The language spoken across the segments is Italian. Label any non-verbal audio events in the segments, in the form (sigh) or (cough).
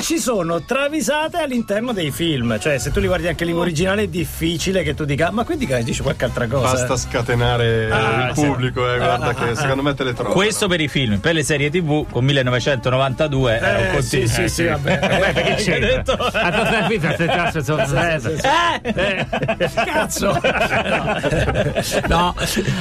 ci sono travisate all'interno dei film. Cioè, se tu li guardi anche in lingua originale, è difficile che tu dica, ma quindi che dici qualche altra cosa. Basta scatenare Ah, il sì. pubblico, eh, guarda Ah, che ah, secondo me te le trovo. Questo per i film, per le serie TV con 1992 era un Eh, continuo. sì, sì, sì, vabbè. (laughs) Beh, perché Hai c'entra? detto? Ah, sono- Eh! Cazzo! no,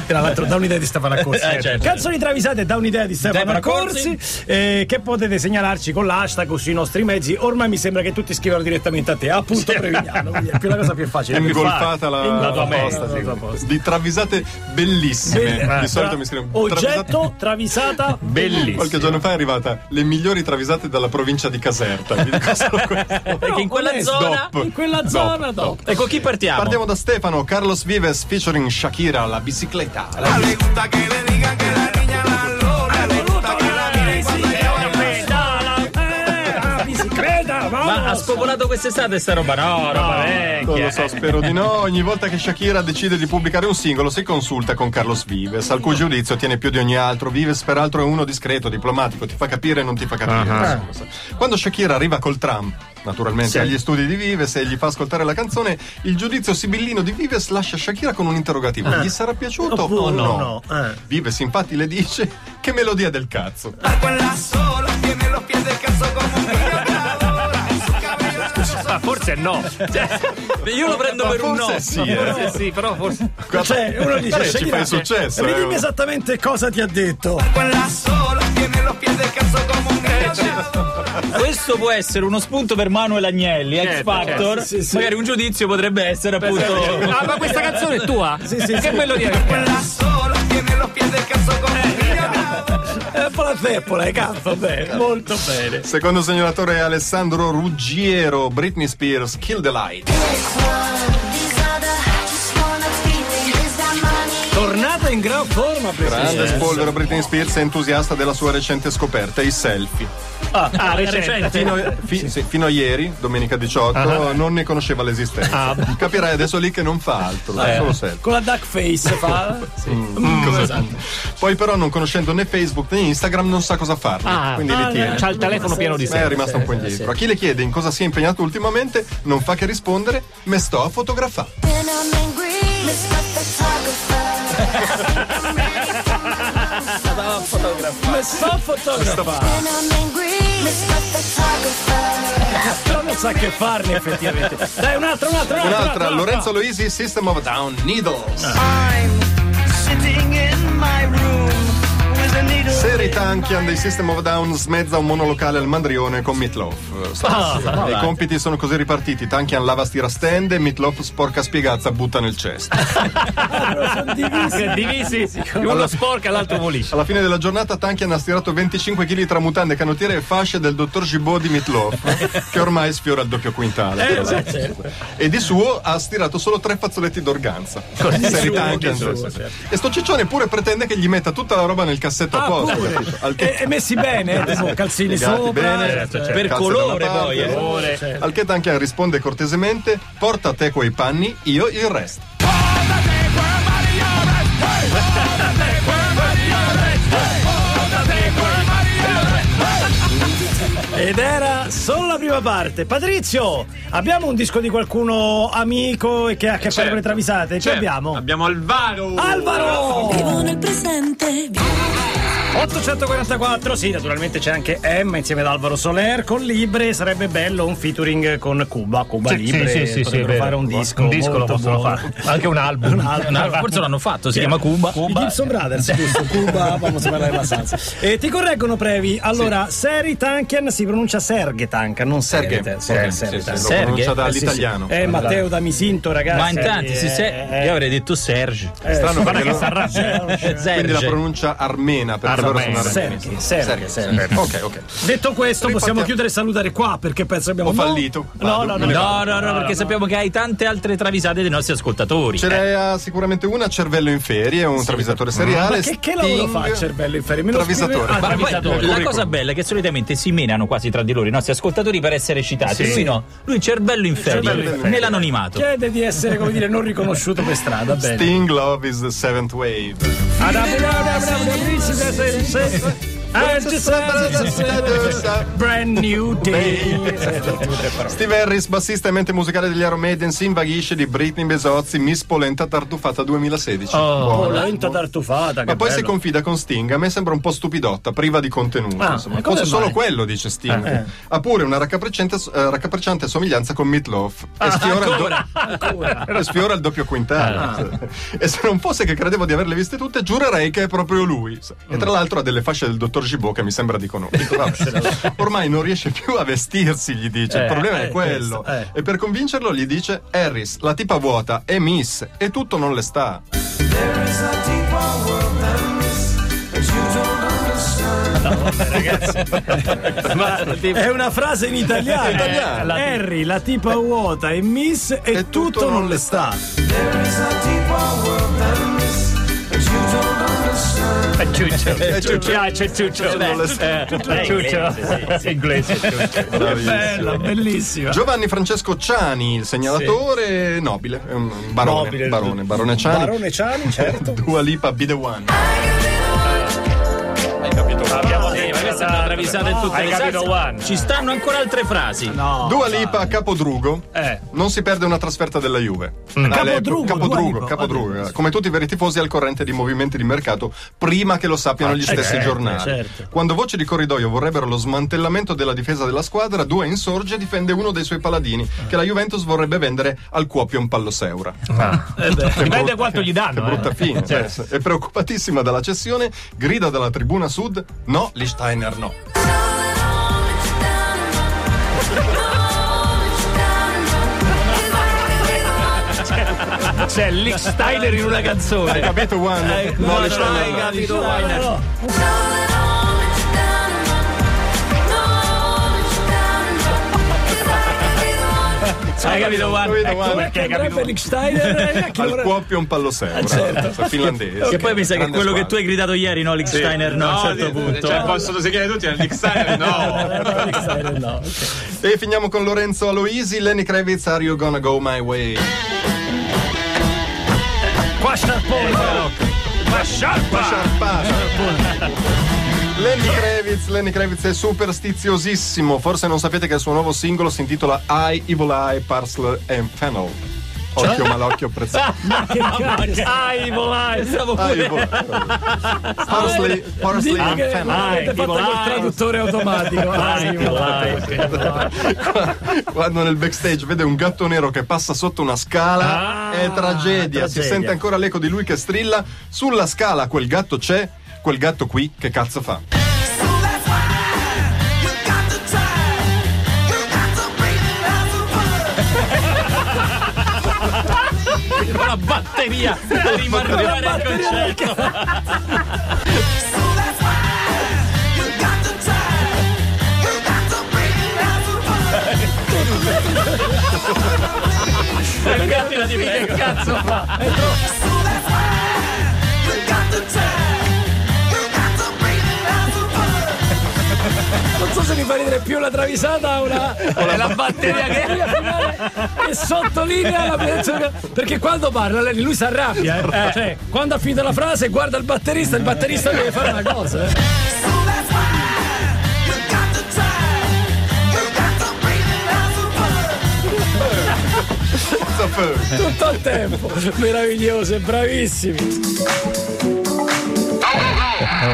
tra l'altro da un'idea di Stefano Accorsi. Eh, certo. Canzoni travisate da un'idea di Stefano Accorsi eh, che potete segnalarci con l'hashtag sui nostri mezzi. Ormai mi sembra che tutti scrivano direttamente a te, appunto Prevignano. quindi È più la cosa più facile. Ingolfata la, la tua la posta, tua sì. posta. Di travisate bellissime. Belle- Di solito tra- mi scrivono Oggetto travisata Bellissimo. Qualche giorno fa è arrivata le migliori travisate dalla provincia di Caserta. Vi dico solo (laughs) questo. Perché in quella zona. Dop. In quella Dop, zona, dop. dopo. E con chi partiamo? Partiamo da Stefano, Carlos Vives featuring Shakira, la bicicletta. La spopolato quest'estate sta roba? No, roba vecchia. Non lo so, spero di no. Ogni volta che Shakira decide di pubblicare un singolo si consulta con Carlos Vives, al cui giudizio tiene più di ogni altro. Vives, peraltro, è uno discreto, diplomatico, ti fa capire e non ti fa capire. Ah. Quando Shakira arriva col tram, naturalmente agli studi di Vives e gli fa ascoltare la canzone, il giudizio sibillino di Vives lascia Shakira con un interrogativo. Gli sarà piaciuto. Oppure o no? no, eh. Vives infatti le dice che melodia del cazzo. Con la sola, tiene los pies descalzos como un Ah, (laughs) forse no. Cioè, Io lo prendo Ma per un no. forse sì, eh. sì, sì, però forse. Cioè, uno dice, Eh, ci fai successo. Eh. esattamente cosa ti ha detto. con la sola, tiene los pies descalzos como un niño que adora. Questo può essere uno spunto per Manuel Agnelli, X Certo, Factor. certo. Sì, sì. Magari un giudizio potrebbe essere appunto. Ah, ma questa canzone è tua? Sì, sì, Che sì. melodia Con la sola, tiene los pies descalzos que adora. È un po' la zeppola, cazzo bene, molto bene. Secondo segnalatore è Alessandro Ruggiero, Britney Spears, Kill the Light. Tornata in gran forma, Grande Presidente. spolvero Britney Spears è entusiasta della sua recente scoperta, i selfie. Ah, recente. Fino, fi- sì, fino a ieri, domenica 18, non ne conosceva l'esistenza. Capirai adesso lì che non fa altro, solo selfie. Con la duck face fa. (laughs) Mm, cosa- Poi però non conoscendo né Facebook né Instagram non sa cosa farne, Ah, quindi li tiene. C'ha il telefono pieno di sé. è rimasto un po' indietro. A chi le chiede in cosa si è impegnato ultimamente, non fa che rispondere: me sto a fotografare. Ma sta fotografando. Però non sa che farne effettivamente. Dai, un'altra, un'altra, un'altra. Un'altra, Lorenzo Loisi, System of Down, Needles. I'm with a needle. Seri Tankian dei System of Down smezza un monolocale al Mandrione con Meatloaf. Ah, I compiti sono così ripartiti: Tankian lava stirastende, Meatloaf sporca spiegazza, butta nel cesto. Sono (laughs) divisi. Divisi, uno sporca e l'altro volisce. Alla fine della giornata Tankian ha stirato 25 kg tra mutande, canottiere e fasce del dottor Gibaud di Meatloaf, (laughs) che ormai sfiora il doppio quintale. Eh, l'altro. E di suo ha stirato solo tre fazzoletti d'organza. Seri suo, Tankian, di suo, sì, sì. certo. E sto ciccione pure pretende che gli metta tutta la roba nel cassetto Ah, apposta. Al che- E, e messi bene, eh, calzini sopra. bene, certo, certo. Per calze da colore parte, poi, eh. colore. Al che Tankian risponde cortesemente: porta te quei panni, io il resto. Ed era solo la prima parte. Patrizio, abbiamo un disco di qualcuno amico e che ha a che fare con le travisate? Ce Certo. l'abbiamo. Abbiamo Alvaro. Alvaro! Vivo nel presente. 844, sì, naturalmente c'è anche Emma insieme ad Alvaro Soler con Libre. Sarebbe bello un featuring con Cuba. Cuba Libre. sì, sì, sì, fare un disco. Un disco lo possono buono. fare. Anche un album. Un album. No, forse l'hanno fatto, si (laughs) chiama Cuba. I Gibson Brothers, (laughs) giusto? Cuba, vamos a parlare salsa. (laughs) E ti correggono, Previ. Allora, Seri Tankian si pronuncia Serghe Tankian, non Serghe. Serghe. Serghe, sì, Serghe sì, lo Serghe? pronuncia Eh, sì, dall'italiano. sì. Eh, Matteo da Misinto, ragazzi. Ma in tanti si Eh, se... eh, Io avrei detto Serge. eh, Strano sì. perché lo- Serge. Quindi la Serge. pronuncia armena perché loro sono Serghe. Serghe. Ok, ok. Detto questo, possiamo chiudere e salutare qua perché penso abbiamo Ho fallito. No, no, no. No, no, no, perché sappiamo che hai tante altre travisate dei nostri ascoltatori. Ce n'è ah, sicuramente una, Cervello in ferie, un travisatore seriale. Ma che, che lavoro fa il cervello in ferie? Travisatore. Ah, travisatore. la cosa bella è che solitamente si menano quasi tra di loro i nostri ascoltatori per essere citati. Lui no, lui cervello in ferie, nell'anonimato. Chiede di essere, come dire, non riconosciuto per strada. Sting Love is the Seventh Wave. Ada bravo, bravo, bravo, bravo, bravo, bravo, bravo, bravo, bravo, I just a brand new day. Steve Harris, bassista e mente musicale degli Iron Maiden, si invaghisce di Britney Besozzi, Miss Polenta Tartufata 2016. Oh, Buona. lenta tartufata. Ma poi si bello. confida con Sting. A me sembra un po' stupidotta, priva di contenuto. Ah, insomma. e mai? solo quello, dice Sting. Eh. Ha pure una raccapricciante, eh, raccapricciante somiglianza con Meatloaf. E sfiora, il do- Ancora. (laughs) e sfiora il doppio quintale. E se non fosse che credevo di averle viste tutte, giurerei che è proprio lui. E tra l'altro ha delle fasce del dottor Gibault che mi sembra di conoscere. Vabbè. (laughs) Ormai non riesce più a vestirsi, gli dice. Eh, il problema eh, è quello. questo, eh. E per convincerlo gli dice: Harris, la tipa vuota è Miss e tutto non le sta. Ma è una frase in italiano. Italiano. La- Harry, la tipa vuota e Miss e, tutto, non le sta. È Ciuccio. È Ciuccio. Ah, c'è Ciuccio. sta. Eh, Ciuccio. Inglese. Ciuccio. Bella, bellissima. Giovanni Francesco Ciani, il segnalatore nobile, è un barone, Nobile. barone, barone Ciani. Barone Ciani, certo. (laughs) Dua Lipa Be The One. Abbiamo Sì, ma questa è una travisata in tutte Hai le capito, salse. Ci stanno ancora altre frasi. No. Dua Lipa a Capodrugo. Eh. Non si perde una trasferta della Juve. Mm. Ah, Capodrugo, Capodrugo. Capodrugo. Come tutti i veri tifosi al corrente di movimenti di mercato prima che lo sappiano gli stessi certo, giornali. certo. Quando voci di corridoio vorrebbero lo smantellamento della difesa della squadra, Dua insorge e difende uno dei suoi paladini che la Juventus vorrebbe vendere al Kuopion Palloseura. Dipende quanto gli danno. Che brutta eh. fine. Certo. È preoccupatissima dalla cessione, grida dalla tribuna sud: no, Lichsteiner no. C'è Lick Steiner in una canzone. Hai capito, Juan? no, Eh, no, Lichsteiner no, hai no. capito, Juan. Hai capito, Juan? Capito, Juan? Perché andrebbe Nick Steiner a chi Al vorrebbe- Kuopion Palloseura. certo. Finlandese. Che poi mi sa che quello che tu hai gridato ieri, no, Licksteiner, no, a un certo punto. Cioè, possono segnare tutti al Nick Steiner? No. Steiner. E finiamo con Lorenzo Aloisi, Lenny Kravitz, Are You Gonna Go My Way? Qua Sciarpone. Ma sciarpa! Sciarpata. Lenny Kravitz, Lenny Kravitz è superstiziosissimo. Forse non sapete che il suo nuovo singolo si intitola I, Evil Eye, Parsley and Fennel. Occhio malocchio prezzato. (laughs) Che cazzo? Ai, volai! (laughs) Stavo pure. Evil- Parsley, Parsley and Fennel. avete fatto col traduttore automatico. Ai, volai! Quando nel backstage vede un gatto nero che passa sotto una scala, Ah, è tragedia. Si tragedia. sente ancora l'eco di lui che strilla. Sulla scala quel gatto c'è, quel gatto qui che cazzo fa? La batteria per rimarcare il concetto. Il gatto la dici che cazzo fa? Fa ridere più la travisata o la, È la batteria che che sottolinea la presenza- perché quando parla lei- lui si arrabbia eh. cioè quando ha finito la frase guarda il batterista il batterista deve fare una cosa eh. Tutto il tempo. Meravigliose bravissimi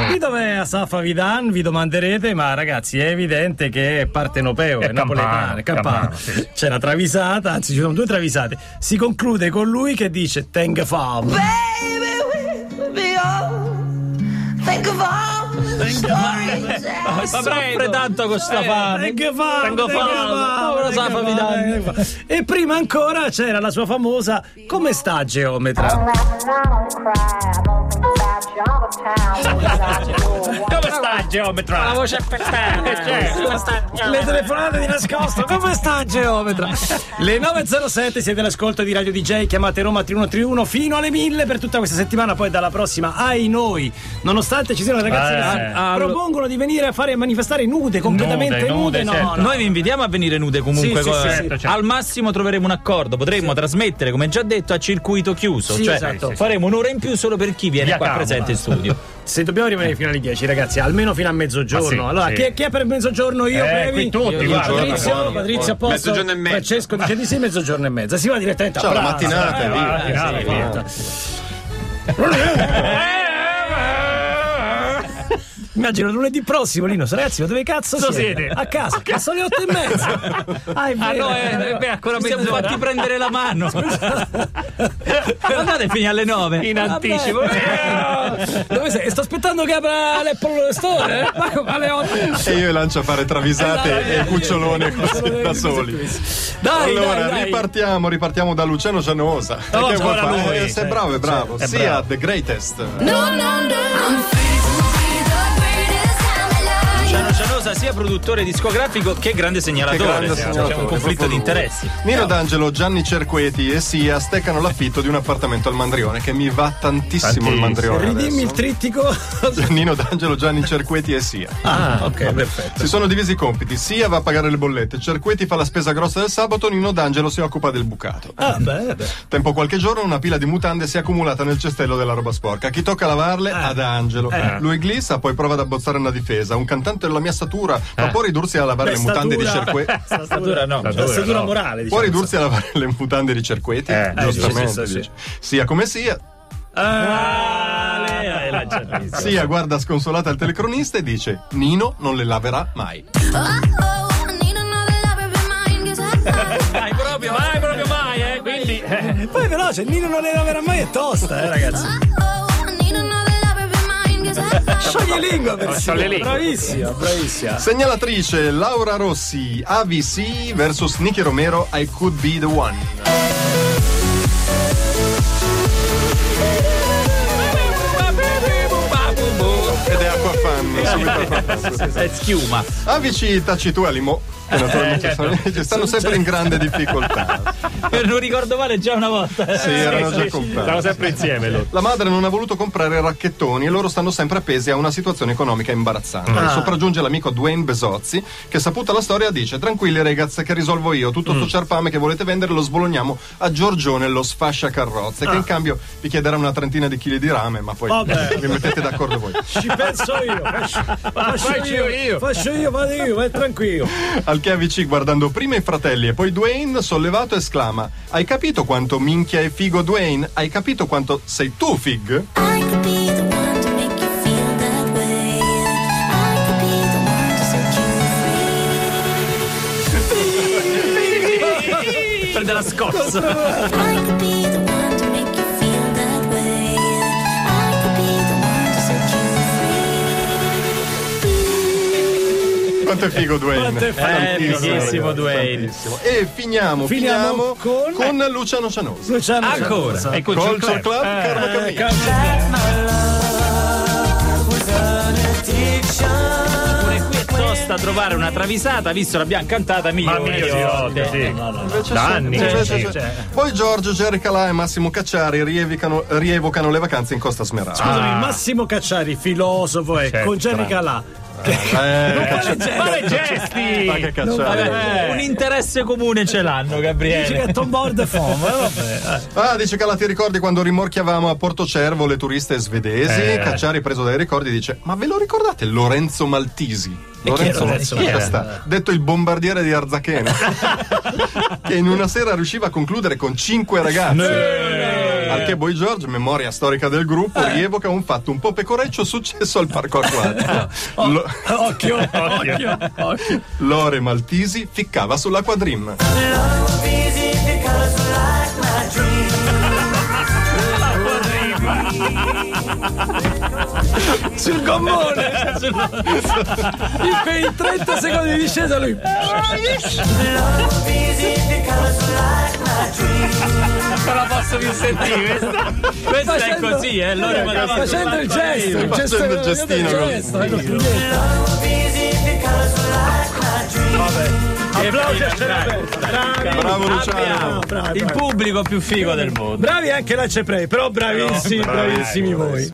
Qui dov'è Asafa Vidan? Vi domanderete, ma ragazzi è evidente che è partenopeo, è, È napoletano, è campano, sì. C'è una travisata, anzi ci sono due travisate. Si conclude con lui che dice Teng Fam. Think of all the stories that Soffre tanto con sta fame. Teng Fam, Tengo Teng fame. E prima ancora c'era la sua famosa Come sta geometra? Come sta, geometra? La voce (laughs) Le telefonate di nascosto, come sta geometra? Le 9.07 siete all'ascolto di Radio DJ, chiamate Roma 3131 fino alle 1000 per tutta questa settimana, poi dalla prossima ai noi. Nonostante ci siano ragazzi Eh, che ah, propongono di venire a fare manifestare nude, completamente nude, nude, no, certo. no. Noi vi invitiamo a venire nude comunque. Sì, sì, sì, certo, certo. Al massimo troveremo un accordo. Potremmo trasmettere, come già detto, a circuito chiuso. Sì, cioè esatto. faremo un'ora in più solo per chi viene Via qua presente. Direttamente in studio. (laughs) Se dobbiamo rimanere fino alle 10, ragazzi, almeno fino a mezzogiorno. Ma sì, allora, sì. Chi, è, chi è per mezzogiorno? Io, Eh, Previ? qui tutti, Io- io- guarda, Patrizio, buono, Patrizio a posto. Mezzogiorno e mezzo. Francesco dice di sì, mezzogiorno e mezza. Si va direttamente a Ciao, la pranzo. mattinata, Eh, via. va, Mattinata, sì, via. finita. (laughs) (laughs) Immagino lunedì prossimo, Lino. Ragazzi, ma dove cazzo Dove siete? siete? A casa. Cazzo alle otto e mezza. (laughs) Ah, è Ah no, eh, beh, ancora Ci siamo mezz'ora. fatti prendere la mano. Andate fino alle 9. In anticipo. Dove sei? Sto aspettando che apra l'Apple Store. eh? Ma alle otto? E io lancio a fare travisate e cucciolone così da soli. Dai, allora, dai, dai. ripartiamo, ripartiamo da Luciano Gianosa. Oh, che vuoi fare? lui. Eh, sei bravo, è bravo. Sia bravo. The Greatest. No, no, no. Sia produttore discografico che grande segnalatore. Che grande C'è segnalatore, un conflitto di interessi. Nino D'Angelo, Gianni Cerqueti e Sia steccano l'affitto di un appartamento al Mandrione che mi va tantissimo il Tantissimo. Mandrione. Ridimmi il adesso. trittico. (laughs) Nino D'Angelo, Gianni Cerqueti e Sia. Ah, ok, perfetto. Si sono divisi i compiti, Sia va a pagare le bollette, Cerqueti fa la spesa grossa del sabato, Nino D'Angelo si occupa del bucato. Ah, beh, beh. Tempo qualche giorno una pila di mutande si è accumulata nel cestello della roba sporca. Chi tocca lavarle? Ad Angelo. Lui glissa, poi prova ad abbozzare una difesa. Un cantante della mia statura ma può ridursi a lavare Beh, le mutande di statura- Cerqueti. (laughs) Statura no. La statura morale, Può diciamo. ridursi a lavare le mutande di Cerqueti? Eh, Giustamente. sì, sì, dice. Sia come sia, Ah, lei sia guarda sconsolata il telecronista e dice: Nino non le laverà mai. Oh, oh, Dai, proprio, Mai, proprio mai, eh. Quindi. eh, Poi veloce, Nino non le laverà mai è tosta, eh, ragazzi. Mine, 'cause I- Scioglie lingua. Bravissima, bravissima. Segnalatrice Laura Rossi, AVC vs Nicky Romero, I could be the one. Ed è Acquafan. subito. è schiuma. AVC Tacituelimo, che naturalmente certo. sono- ci stanno sempre in grande difficoltà. Per non ricordo male già una volta. Sì, erano già Stiamo comprati. sempre insieme loro. La madre non ha voluto comprare racchettoni e loro stanno sempre appesi a una situazione economica imbarazzante. Ah. Sopraggiunge l'amico Dwayne Besozzi, che saputa la storia dice: Tranquilli ragazzi, che risolvo io. Tutto Mm. sto ciarpame che volete vendere lo sbologniamo a Giorgione, lo sfascia carrozze, che in cambio vi chiederà una trentina di chili di rame, ma poi Ah. Vabbè. (laughs) vi mettete d'accordo voi. Ci penso io. (laughs) Faccio, faccio faccio io, io. Faccio io, vado io, vai tranquillo. Al che AVC, guardando prima i fratelli e poi Dwayne, sollevato esclama: Hai capito quanto minchia è figo Dwayne? Hai capito quanto sei tu fig? I could be the one to make you Quanto è figo Dwayne? Quanto è Eh, fighissimo Dwayne. E finiamo, Finiamo finiamo con- con... Luciano Cianosa. Luciano Ancora. Cianosa. E con Culture Club, Club. Eh, qui è tosta trovare una travisata, visto l'abbiamo cantata milioni di volte, sì. Da anni. invece Sì. Poi Giorgio, Jerry Calà e Massimo Cacciari rievocano, rievocano le vacanze in Costa Smeralda. Scusami, Ah. Massimo Cacciari, filosofo, e Certo, con Jerry. Calà. Eh, Cacciari- Fare gesti! Ma che Cacciari. Vabbè, un interesse comune ce l'hanno, Dice che Gabriele. è Tom Board de Fom, eh, eh. Ah, dice Calà, ti ricordi quando rimorchiavamo a Porto Cervo le turiste svedesi? Eh. Cacciari, preso dai ricordi, dice: Ma ve lo ricordate Lorenzo Maltisi? Lorenzo Lorenzo chi era Maltisi? sta? detto il bombardiere di Arzachena, (laughs) che in una sera riusciva a concludere con cinque ragazze. Al che Boy George, memoria storica del gruppo, rievoca un fatto un po' pecoreccio successo al parco acquatico. (laughs) Lo- (laughs) Occhio, occhio, occhio. Lore Maltisi ficcava sulla quadrim. (laughs) Sul gommone. (laughs) In quei 30 secondi di discesa lui. Non la posso più sentire. Questa, questa è Facendo- così, eh. Loro Eh, facendo il gesto, il gesto Facendo il gestino il così. gesto, eh, con pugnetta. Applausi a aperta. Bravo Luciano. Abbiamo Bravi, il bravi. pubblico più figo del mondo. Bravi anche la Ceprei, però bravissimi, bravi. bravissimi voi.